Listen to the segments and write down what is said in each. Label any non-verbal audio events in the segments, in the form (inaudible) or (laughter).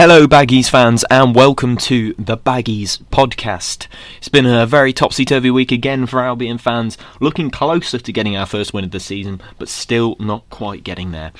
Hello, Baggies fans, and welcome to the Baggies podcast. It's been a very topsy turvy week again for Albion fans, looking closer to getting our first win of the season, but still not quite getting there.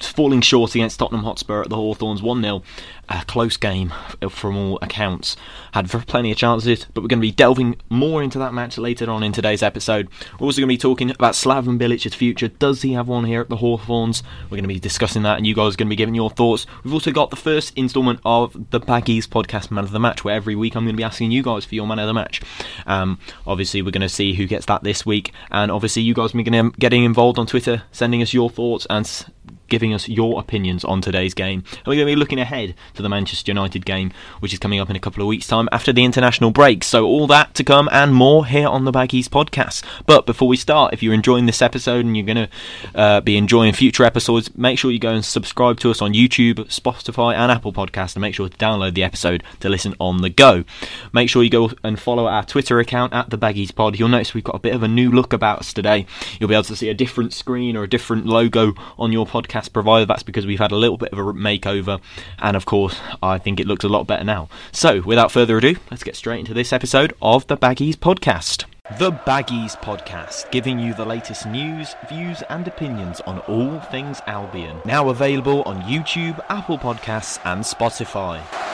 Falling short against Tottenham Hotspur at the Hawthorns 1 0, a close game from all accounts. Had plenty of chances, but we're going to be delving more into that match later on in today's episode. We're also going to be talking about Slaven Bilic's future. Does he have one here at the Hawthorns? We're going to be discussing that, and you guys are going to be giving your thoughts. We've also got the first instalment of the Baggies podcast Man of the Match, where every week I'm going to be asking you guys for your Man of the Match. Um, obviously, we're going to see who gets that this week, and obviously, you guys are going to be getting involved on Twitter, sending us your thoughts and giving us your opinions on today's game. And we're going to be looking ahead to the Manchester United game, which is coming up in a couple of weeks' time after the international break. So, all that to come and more here on the Baggies podcast. But before we start, if you're enjoying this episode and you're going to uh, be enjoying future episodes, make sure you go and subscribe to us on YouTube, Spotify, and Apple Podcast, and make sure to download the episode to listen on the go. Make sure you go and follow our Twitter account at the Baggies Pod. You'll notice we've got a bit of a new look about us today. You'll be able to see a different screen or a different logo on your podcast podcast provider. That's because we've had a little bit of a makeover, and of course, I think it looks a lot better now. So, without further ado, let's get straight into this episode of the Baggies Podcast. The Baggies Podcast, giving you the latest news, views, and opinions on all things Albion. Now available on YouTube, Apple Podcasts, and Spotify.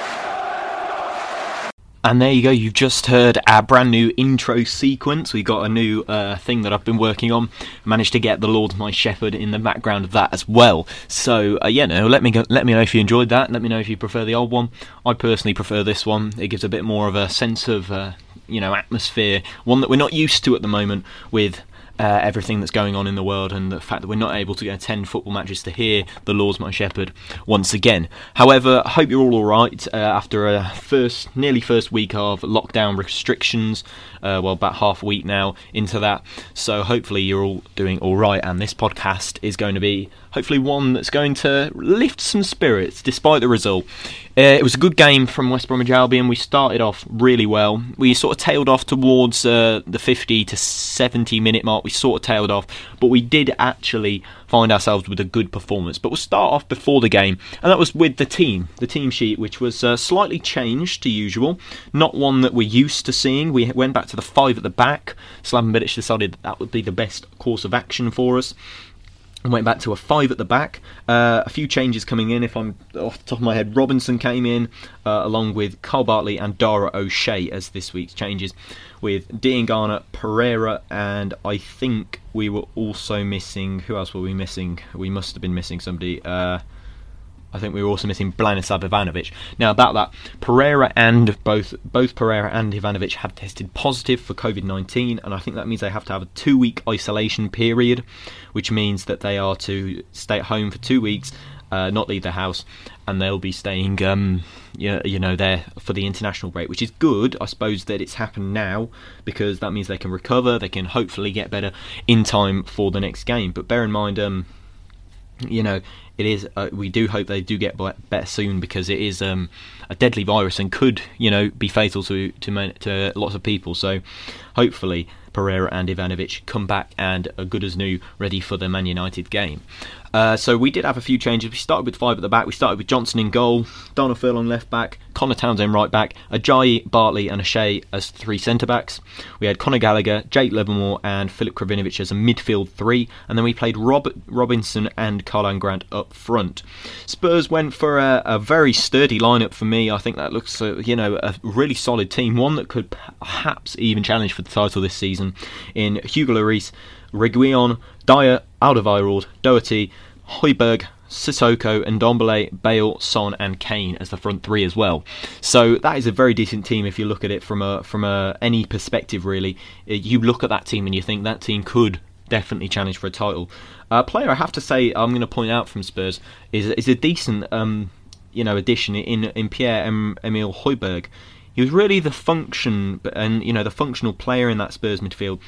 And there you go, you've just heard our brand new intro sequence. We got a new uh, thing that I've been working on. managed to get the Lord my Shepherd in the background of that as well. So uh, yeah, no, let me go, let me know if you enjoyed that. Let me know if you prefer the old one. I personally prefer this one. It gives a bit more of a sense of uh, you know atmosphere, one that we're not used to at the moment with uh, everything that's going on in the world and the fact that we're not able to attend football matches to hear the Lord's My Shepherd once again. However, I hope you're all alright uh, after a first, nearly first week of lockdown restrictions. Uh, well, about half a week now into that. So hopefully you're all doing alright, and this podcast is going to be hopefully one that's going to lift some spirits despite the result. Uh, it was a good game from West Bromwich Albion. We started off really well. We sort of tailed off towards uh, the 50 to 70 minute mark. We sort of tailed off, but we did actually find ourselves with a good performance. But we'll start off before the game, and that was with the team, the team sheet, which was uh, slightly changed to usual, not one that we're used to seeing. We went back to the five at the back. Slaven Bilic decided that, that would be the best course of action for us went back to a five at the back. Uh, a few changes coming in. If I'm off the top of my head, Robinson came in uh, along with Kyle Bartley and Dara O'Shea as this week's changes, with Diangana, Pereira, and I think we were also missing. Who else were we missing? We must have been missing somebody. Uh, I think we were also missing Branislav Ivanovic. Now about that, Pereira and both both Pereira and Ivanovic have tested positive for COVID nineteen, and I think that means they have to have a two week isolation period, which means that they are to stay at home for two weeks, uh, not leave the house, and they'll be staying, um, you know, there for the international break, which is good. I suppose that it's happened now because that means they can recover, they can hopefully get better in time for the next game. But bear in mind, um, you know, it is. Uh, we do hope they do get better soon because it is um, a deadly virus and could, you know, be fatal to to, to lots of people. So, hopefully, Pereira and Ivanovic come back and are good as new, ready for the Man United game. Uh, so we did have a few changes. We started with five at the back. We started with Johnstone in goal, Darnell Furlong left back, Conor Townsend right back, Ajayi, Bartley, and O'Shea as three centre backs. We had Conor Gallagher, Jake Livermore, and Filip Krovinovic as a midfield three, and then we played Robert Robinson and Karlan Grant up front. Spurs went for a, a very sturdy lineup for me. I think that looks, uh, you know, a really solid team, one that could perhaps even challenge for the title this season. In Hugo Lloris, Reguilon, Dier, Alderweireld, Doherty, Højbjerg, Sissoko, Ndombele, Bale, Son, and Kane as the front three as well. So that is a very decent team if you look at it from a from a any perspective. Really, uh, you look at that team and you think that team could definitely challenge for a title. A uh, player I have to say I'm going to point out from Spurs is is a decent um, you know addition in in Pierre Emile Højbjerg. He was really the function and you know the functional player in that Spurs midfield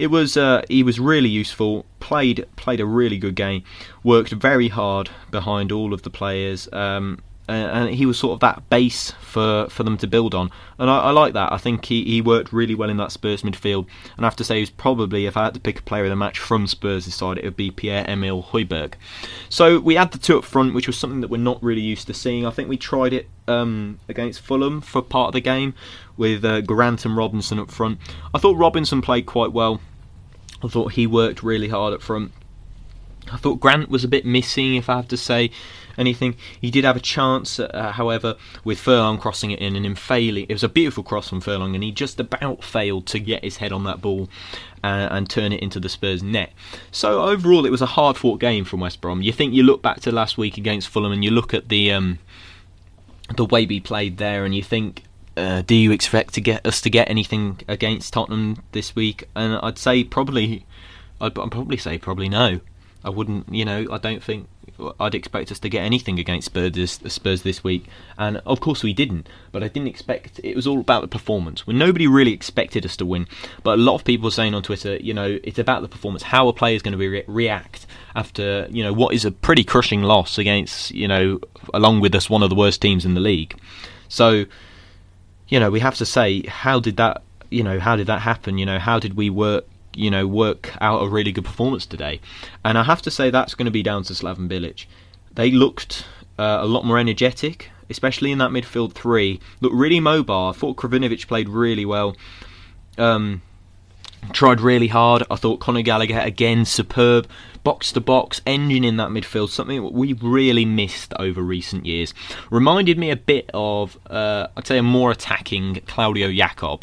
it was uh, he was really useful. Played played a really good game. Worked very hard behind all of the players. Um, and he was sort of that base for, for them to build on. And I, I, like that. I think he, he worked really well in that Spurs midfield. And I have to say, he's probably, if I had to pick a player of the match from Spurs' side, it would be Pierre Emile Højbjerg. So we had the two up front, which was something that we're not really used to seeing. I think we tried it um, against Fulham for part of the game with uh, Grant and Robinson up front. I thought Robinson played quite well. I thought he worked really hard up front. I thought Grant was a bit missing, if I have to say anything. He did have a chance, uh, however, with Furlong crossing it in and him failing. It was a beautiful cross from Furlong, and he just about failed to get his head on that ball and, and turn it into the Spurs net. So overall, it was a hard fought game from West Brom. You think you look back to last week against Fulham, and you look at the um, the way we played there, and you think. Uh, do you expect to get us to get anything against Tottenham this week? And I'd say probably, I'd, I'd probably say probably no. I wouldn't, you know, I don't think I'd expect us to get anything against Spurs this, Spurs this week, and of course we didn't. But I didn't expect it was all about the performance. When nobody really expected us to win, but a lot of people were saying on Twitter, you know, it's about the performance. How a player is going to re- react after you know what is a pretty crushing loss against you know, along with us, one of the worst teams in the league. So, you know, we have to say, how did that, you know, how did that happen? You know, how did we work? You know, work out a really good performance today. And I have to say that's going to be down to Slaven Bilic. They looked uh, a lot more energetic, especially in that midfield three. Looked really mobile. I thought Krovinovic played really well. Um, tried really hard. I thought Conor Gallagher again superb box to box engine in that midfield, something we really missed over recent years. Reminded me a bit of, uh, I'd say, a more attacking Claudio Yacob,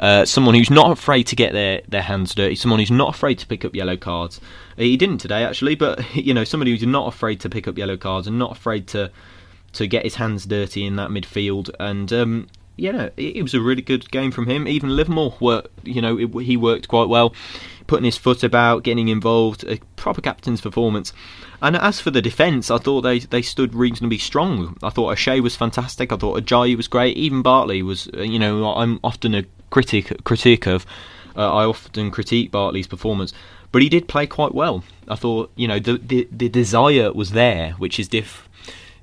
uh, someone who's not afraid to get their, their hands dirty, someone who's not afraid to pick up yellow cards. He didn't today, actually, but (laughs) you know, somebody who's not afraid to pick up yellow cards and not afraid to to get his hands dirty in that midfield. And um, yeah, it, was a really good game from him. Even Livermore worked, you know, it, he worked quite well putting his foot about, getting involved, a proper captain's performance. And as for the defence, I thought they, they stood reasonably strong. I thought O'Shea was fantastic. I thought Ajayi was great. Even Bartley was, uh, you know, I'm often a critic critic of. Uh, I often critique Bartley's performance, but he did play quite well. I thought, you know, the the, the desire was there, which is diff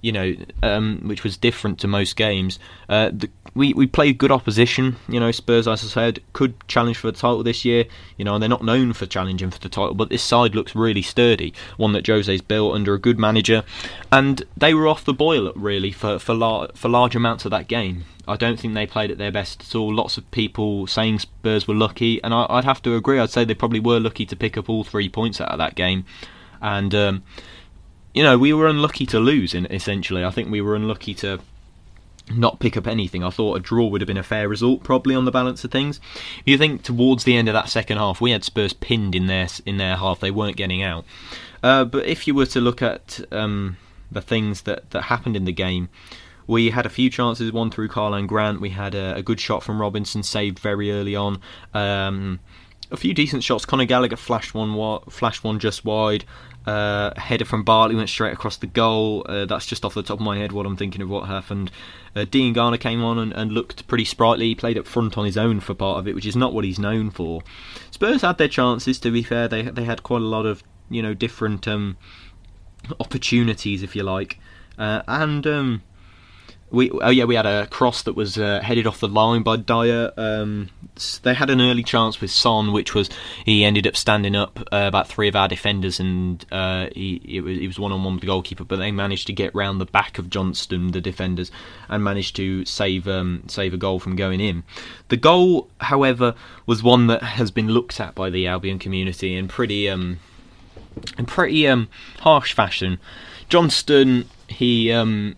you know, um, which was different to most games. Uh, the, we we played good opposition. You know, Spurs, as I said, could challenge for the title this year. You know, and they're not known for challenging for the title, but this side looks really sturdy. One that Jose's built under a good manager, and they were off the boil really for for lar- for large amounts of that game. I don't think they played at their best at all. Lots of people saying Spurs were lucky, and I, would have to agree. I'd say they probably were lucky to pick up all three points out of that game, and. Um, you know, we were unlucky to lose. In essentially, I think we were unlucky to not pick up anything. I thought a draw would have been a fair result, probably on the balance of things. You think towards the end of that second half, we had Spurs pinned in their in their half; they weren't getting out. Uh, but if you were to look at um, the things that that happened in the game, we had a few chances, one through Karlan Grant. We had a, a, good shot from Robinson, saved very early on. Um, a few decent shots. Conor Gallagher flashed one, flashed one just wide. Uh, header from Bartley went straight across the goal. Uh, that's just off the top of my head what I'm thinking of what happened. Uh, Diangana came on and, and, looked pretty sprightly. He played up front on his own for part of it, which is not what he's known for. Spurs had their chances. To be fair, they they had quite a lot of you know different um, opportunities, if you like, uh, and. Um, we oh yeah we had a cross that was uh, headed off the line by Dier. Um, they had an early chance with Son, which was he ended up standing up uh, about three of our defenders, and uh, he was he was one on one with the goalkeeper. But they managed to get round the back of Johnstone, the defenders, and managed to save um, save a goal from going in. The goal, however, was one that has been looked at by the Albion community in pretty um, in pretty um, harsh fashion. Johnstone he um,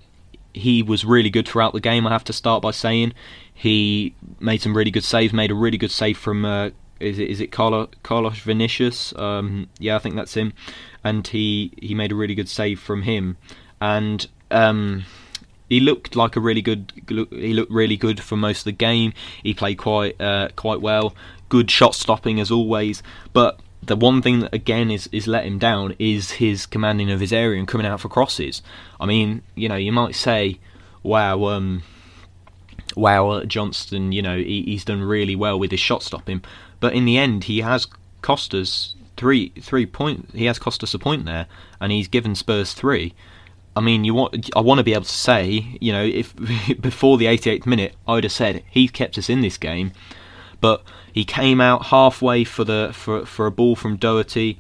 he was really good throughout the game. I have to start by saying he made some really good saves. Made a really good save from uh, is it is it Carlos, Vinicius? Um, yeah, I think that's him. And he he made a really good save from him, and um, he looked like a really good. He looked really good for most of the game. He played quite uh, quite well. Good shot stopping as always, but the one thing that again is is let him down is his commanding of his area and coming out for crosses. I mean, you know, you might say, "Wow, um, wow, Johnstone, you know, he, he's done really well with his shot stopping," but in the end, he has cost us three three points. He has cost us a point there, and he's given Spurs three. I mean, you want I want to be able to say, you know, if (laughs) before the 88th minute, I would have said he kept us in this game, but he came out halfway for the for for a ball from Doherty.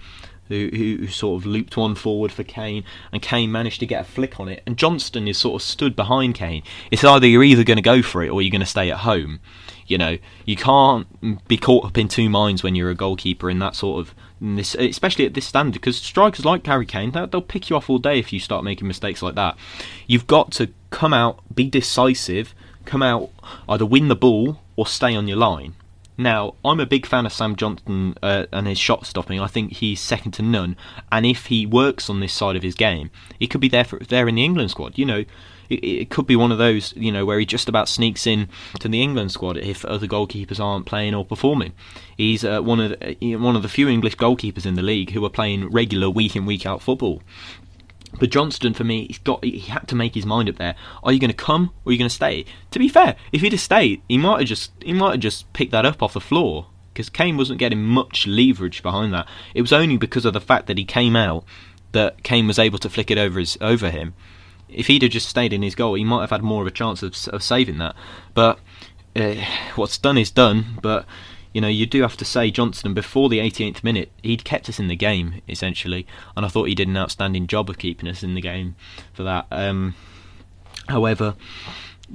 Who, who, sort of looped one forward for Kane, and Kane managed to get a flick on it. And Johnstone is sort of stood behind Kane. It's either you're either going to go for it or you're going to stay at home. You know, you can't be caught up in two minds when you're a goalkeeper in that sort of this, especially at this standard, because strikers like Harry Kane, they'll, they'll pick you off all day if you start making mistakes like that. You've got to come out, be decisive, come out, either win the ball or stay on your line. Now, I'm a big fan of Sam Johnstone uh, and his shot stopping. I think he's second to none. And if he works on this side of his game, he could be there for, there in the England squad. You know, it, it, could be one of those, you know, where he just about sneaks in to the England squad if other goalkeepers aren't playing or performing. He's uh, one of the, one of the few English goalkeepers in the league who are playing regular week in week out football. But Johnstone, for me, he's got he had to make his mind up there. Are you going to come or are you going to stay? To be fair, if he'd have stayed, he might have just he might have just picked that up off the floor because Kane wasn't getting much leverage behind that. It was only because of the fact that he came out that Kane was able to flick it over his over him if he'd have just stayed in his goal, he might have had more of a chance of, of saving that. But uh, what's done is done. But you know, you do have to say Johnstone before the 88th minute, he'd kept us in the game essentially, and I thought he did an outstanding job of keeping us in the game for that. Um, however,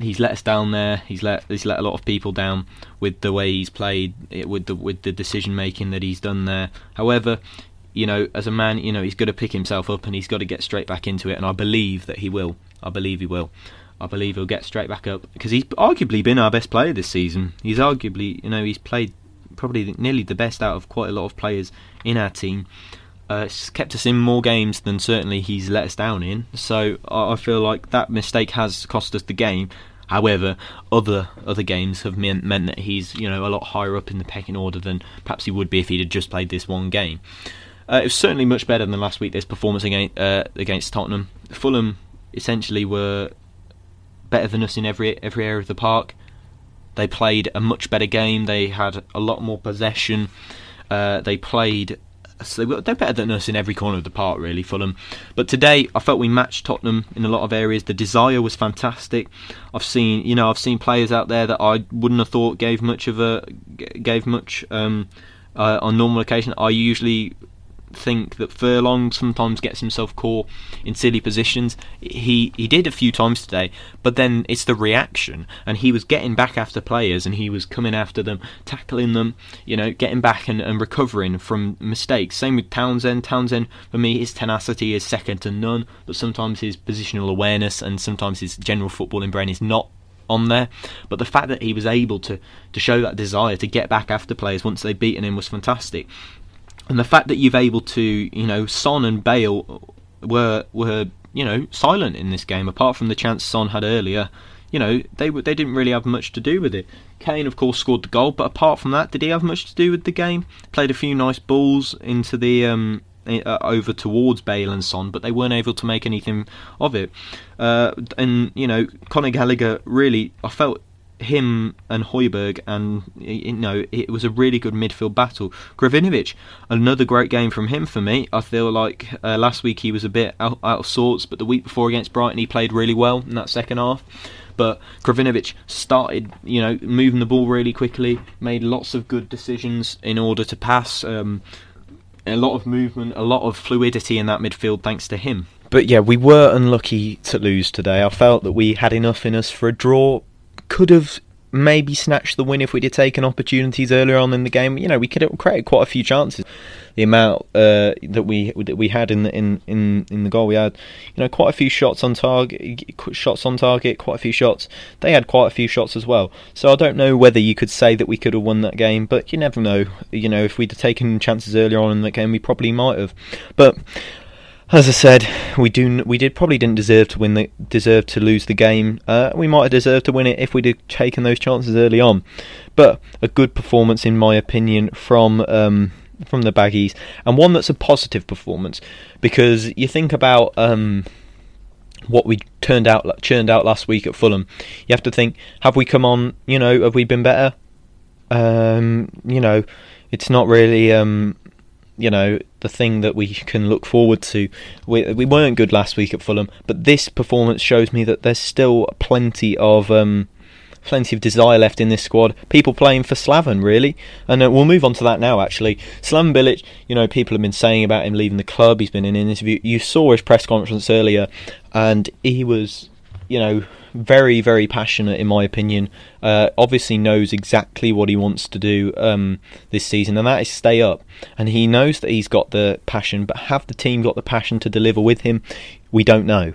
he's let us down there. He's let he's let a lot of people down with the way he's played, with the with the decision making that he's done there. However, you know, as a man, you know, he's got to pick himself up and he's got to get straight back into it. And I believe that he will. I believe he will. I believe he'll get straight back up because he's arguably been our best player this season. He's arguably, you know, he's played probably nearly the best out of quite a lot of players in our team. Uh, it's kept us in more games than certainly he's let us down in. So I feel like that mistake has cost us the game. However, other other games have meant, meant that he's you know a lot higher up in the pecking order than perhaps he would be if he'd just played this one game. Uh, it was certainly much better than last week. This performance against uh, against Tottenham, Fulham essentially were better than us in every every area of the park. They played a much better game. They had a lot more possession. Uh, they played. So they're better than us in every corner of the park, really, Fulham. But today, I felt we matched Tottenham in a lot of areas. The desire was fantastic. I've seen, you know, I've seen players out there that I wouldn't have thought gave much of a gave much um, uh, on normal occasion. I usually think that Furlong sometimes gets himself caught in silly positions. He he did a few times today, but then it's the reaction, and he was getting back after players, and he was coming after them, tackling them, you know, getting back and, and recovering from mistakes. Same with Townsend. Townsend, for me, his tenacity is second to none, but sometimes his positional awareness and sometimes his general footballing brain is not on there. But the fact that he was able to to show that desire to get back after players once they'd beaten him was fantastic and the fact that you've able to, you know, Son and Bale were were you know silent in this game, apart from the chance Son had earlier. You know, they they didn't really have much to do with it. Kane, of course, scored the goal, but apart from that, did he have much to do with the game? Played a few nice balls into the um, uh, over towards Bale and Son, but they weren't able to make anything of it. Uh, and you know, Conor Gallagher really, I felt him and Højbjerg, and you know it was a really good midfield battle. Krovinovic, another great game from him for me. I feel like uh, last week he was a bit out, out, of sorts, but the week before against Brighton he played really well in that second half. But Krovinovic started, you know, moving the ball really quickly, made lots of good decisions in order to pass. Um, a lot of movement, a lot of fluidity in that midfield thanks to him. But yeah, we were unlucky to lose today. I felt that we had enough in us for a draw, could have maybe snatched the win if we'd taken opportunities earlier on in the game. You know, we could have created quite a few chances. The amount uh, that we that we had in the in, in in the goal, we had you know quite a few shots on target, shots on target, quite a few shots. They had quite a few shots as well. So I don't know whether you could say that we could have won that game, but you never know. You know, if we'd have taken chances earlier on in the game, we probably might have. But as I said, we do we did probably didn't deserve to win the deserve to lose the game. Uh, we might have deserved to win it if we'd have taken those chances early on. But a good performance, in my opinion, from um, from the Baggies, and one that's a positive performance because you think about um, what we turned out churned out last week at Fulham. You have to think: Have we come on? You know, have we been better? Um, you know, it's not really. Um, you know the thing that we can look forward to. We we weren't good last week at Fulham, but this performance shows me that there's still plenty of um, plenty of desire left in this squad. People playing for Slaven, really. And uh, we'll move on to that now, actually. Slaven Bilic, you know, people have been saying about him leaving the club. He's been in an interview. You saw his press conference earlier, and he was, you know, very, very passionate, in my opinion. Uh, obviously, knows exactly what he wants to do um, this season, and that is stay up. And he knows that he's got the passion, but have the team got the passion to deliver with him? We don't know.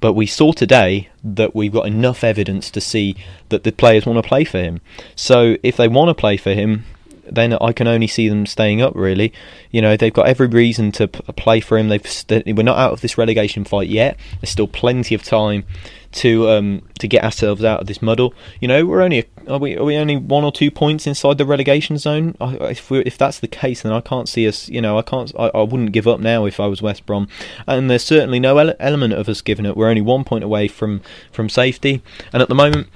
But we saw today that we've got enough evidence to see that the players want to play for him. So if they want to play for him, then I can only see them staying up. Really, you know, they've got every reason to p- play for him. They've st- we're not out of this relegation fight yet. There's still plenty of time to um, to get ourselves out of this muddle. You know, we're only are we are we only one or two points inside the relegation zone? If we if that's the case, then I can't see us. You know, I can't. I, I wouldn't give up now if I was West Brom, and there's certainly no ele- element of us giving it. We're only one point away from from safety, and at the moment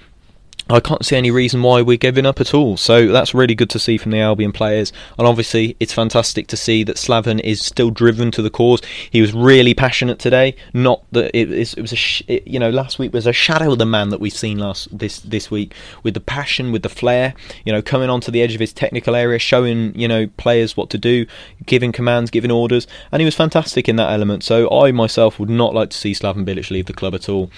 I can't see any reason why we're giving up at all. So that's really good to see from the Albion players. And obviously, it's fantastic to see that Slaven is still driven to the cause. He was really passionate today. Not that it, it was a sh- it, you know last week was a shadow of the man that we've seen last this this week with the passion, with the flair. You know, coming onto the edge of his technical area, showing you know players what to do, giving commands, giving orders, and he was fantastic in that element. So I myself would not like to see Slaven Bilic leave the club at all.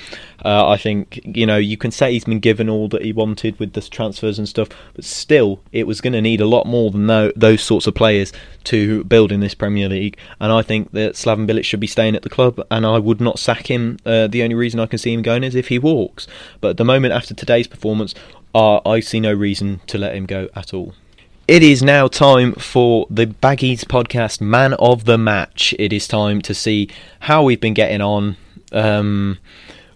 Uh, I think you know you can say he's been given all that he wanted with the transfers and stuff, but still it was going to need a lot more than those sorts of players to build in this Premier League. And I think that Slaven Bilic should be staying at the club, and I would not sack him. Uh, the only reason I can see him going is if he walks. But at the moment, after today's performance, uh, I see no reason to let him go at all. It is now time for the Baggies podcast Man of the Match. It is time to see how we've been getting on. Um,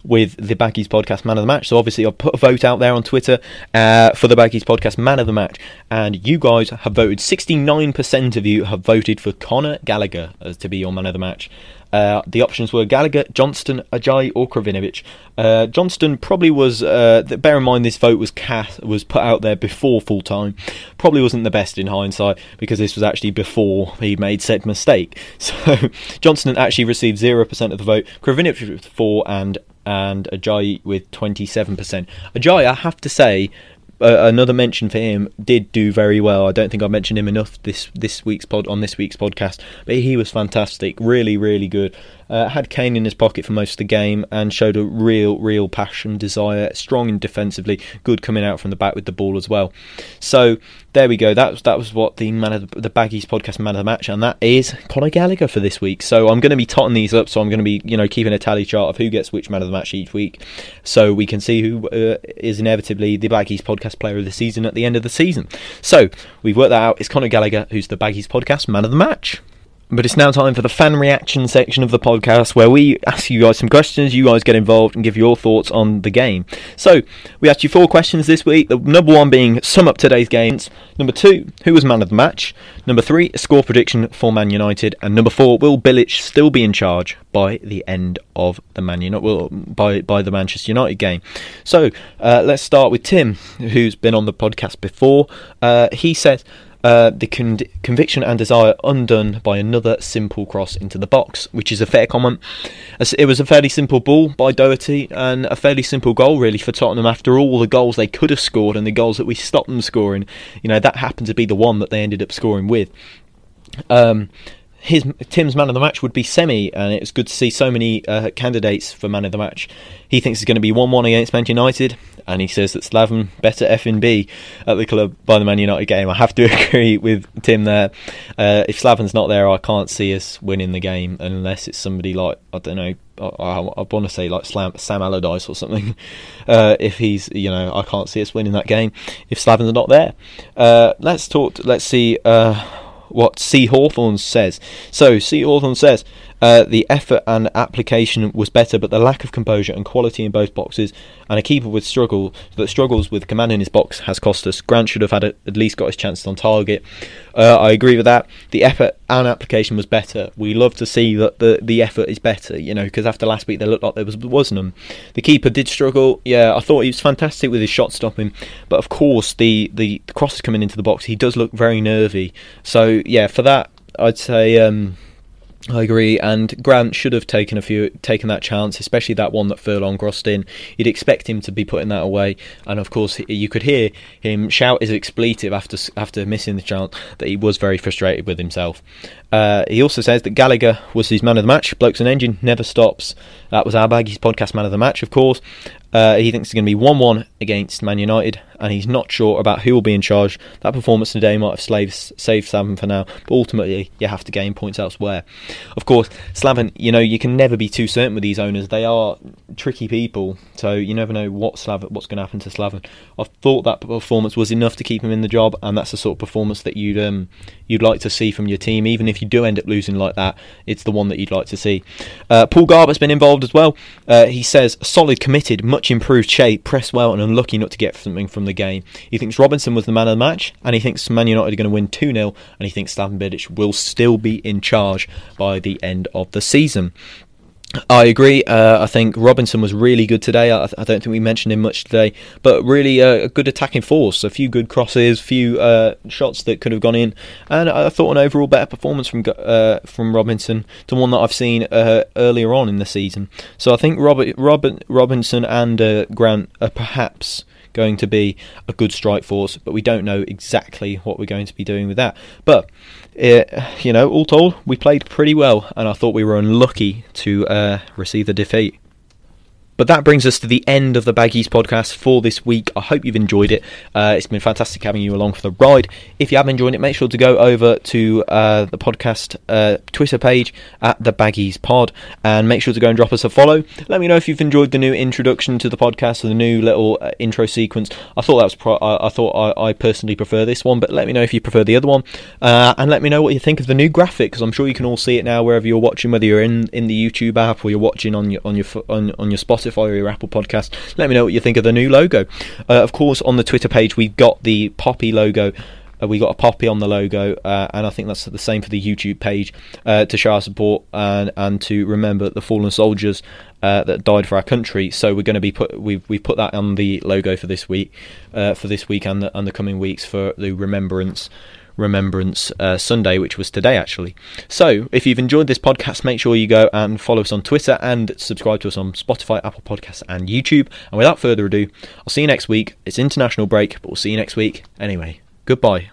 with the Baggies Podcast Man of the Match. So obviously, I've put a vote out there on Twitter uh, for the Baggies Podcast Man of the Match, and you guys have voted. Sixty-nine percent of you have voted for Conor Gallagher as to be your Man of the Match. Uh, the options were Gallagher, Johnstone, Ajay, or Krovinovic. Uh, Johnstone probably was. Uh, bear in mind, this vote was cast, was put out there before full time. Probably wasn't the best in hindsight because this was actually before he made said mistake. (laughs) So Johnstone actually received zero percent of the vote. Krovinovic with four, and and Ajayi with 27%. Ajayi, I have to say, uh, another mention for him did do very well. I don't think I mentioned him enough this this week's pod on this week's podcast, but he was fantastic, really, really good. Uh, had Kane in his pocket for most of the game and showed a real, real passion, desire, strong and defensively, good coming out from the back with the ball as well. So there we go. That was that was what the man of the, the Baggies podcast man of the match, and that is Conor Gallagher for this week. So I'm going to be totting these up. So I'm going to be you know keeping a tally chart of who gets which man of the match each week, so we can see who uh, is inevitably the Baggies podcast player of the season at the end of the season. So we've worked that out. It's Conor Gallagher who's the Baggies podcast man of the match. But it's now time for the fan reaction section of the podcast where we ask you guys some questions, you guys get involved and give your thoughts on the game. So, we asked you four questions this week. The number one being sum up today's games. Number two, who was man of the match? Number three, score prediction for Man United. And number four, will Bilic still be in charge by the end of the Man United, well, by, by the Manchester United game? So, uh, let's start with Tim, who's been on the podcast before. Uh, he says, uh, the con- conviction and desire undone by another simple cross into the box, which is a fair comment. It was a fairly simple ball by Doherty and a fairly simple goal, really, for Tottenham. After all the goals they could have scored and the goals that we stopped them scoring, you know, that happened to be the one that they ended up scoring with. Um, his Tim's man of the match would be Semi, and it's good to see so many uh, candidates for man of the match. He thinks it's going to be one-one against Man United, and he says that Slaven better F and B at the club by the Man United game. I have to (laughs) agree with Tim there. Uh, if Slaven's not there, I can't see us winning the game unless it's somebody like I don't know. I, I, I want to say like Slam, Sam Allardyce or something. (laughs) Uh, if he's, you know, I can't see us winning that game if Slaven's not there. Uh, let's talk. Let's see uh, what C. Hawthorne says. So, C. Hawthorne says uh, the effort and application was better, but the lack of composure and quality in both boxes, and a keeper with struggle that struggles with command in his box has cost us. Grant should have had a, at least got his chances on target. Uh, I agree with that. The effort and application was better. We love to see that the the effort is better, you know, because after last week they looked like there was wasn't them. The keeper did struggle. Yeah, I thought he was fantastic with his shot stopping, but of course the the crosses coming into the box, he does look very nervy. So yeah, for that I'd say. Um, I agree, and Grant should have taken a few, taken that chance, especially that one that Furlong crossed in. You'd expect him to be putting that away, and of course, you could hear him shout his expletive after after missing the chance that he was very frustrated with himself. Uh, he also says that Gallagher was his man of the match. Blokes and Engine never stops. That was our Baggies podcast man of the match, of course. Uh, he thinks it's going to be 1 1 against Man United, and he's not sure about who will be in charge. That performance today might have saved, Slaven for now, but ultimately, you have to gain points elsewhere. Of course, Slaven, you know, you can never be too certain with these owners. They are tricky people, so you never know what Slaven, what's going to happen to Slaven. I thought that performance was enough to keep him in the job, and that's the sort of performance that you'd um, you'd like to see from your team. Even if you do end up losing like that, it's the one that you'd like to see. Uh, Paul Garbutt's been involved as well. Uh, he says solid, committed, much improved shape, press well, and unlucky not to get something from the game. He thinks Robinson was the man of the match, and he thinks Man United are going to win 2 0, and he thinks Slaven Bilic will still be in charge by the end of the season. I agree. Uh, I think Robinson was really good today. I, I, don't think we mentioned him much today, but really uh, a good attacking force. A few good crosses, a few uh, shots that could have gone in, and I thought an overall better performance from uh, from Robinson to one that I've seen uh, earlier on in the season. So I think Robert, Robert Robinson and uh, Grant are perhaps going to be a good strike force, but we don't know exactly what we're going to be doing with that. But it, you know, all told, we played pretty well, and I thought we were unlucky to uh, receive the defeat. But that brings us to the end of the Baggies podcast for this week. I hope you've enjoyed it. Uh, it's been fantastic having you along for the ride. If you have enjoyed it, make sure to go over to uh, the podcast uh, Twitter page at the Baggies Pod and make sure to go and drop us a follow. Let me know if you've enjoyed the new introduction to the podcast, or the new little uh, intro sequence. I thought that was pro- I, I, thought I, I, personally prefer this one, but let me know if you prefer the other one, uh, and let me know what you think of the new graphic because I'm sure you can all see it now wherever you're watching, whether you're in, in the YouTube app or you're watching on your on your on, on your Spotify Spotify or your Apple podcast. Let me know what you think of the new logo. Uh, of course, on the Twitter page, we've got the Poppy logo. Uh, we got a poppy on the logo, uh, and I think that's the same for the YouTube page uh, to show our support and and to remember the fallen soldiers uh, that died for our country. So we're going to be put we've we put that on the logo for this week, uh, for this week and the, and the coming weeks for the remembrance Remembrance uh, Sunday, which was today actually. So, if you've enjoyed this podcast, make sure you go and follow us on Twitter and subscribe to us on Spotify, Apple Podcasts, and YouTube. And without further ado, I'll see you next week. It's international break, but we'll see you next week anyway. Goodbye.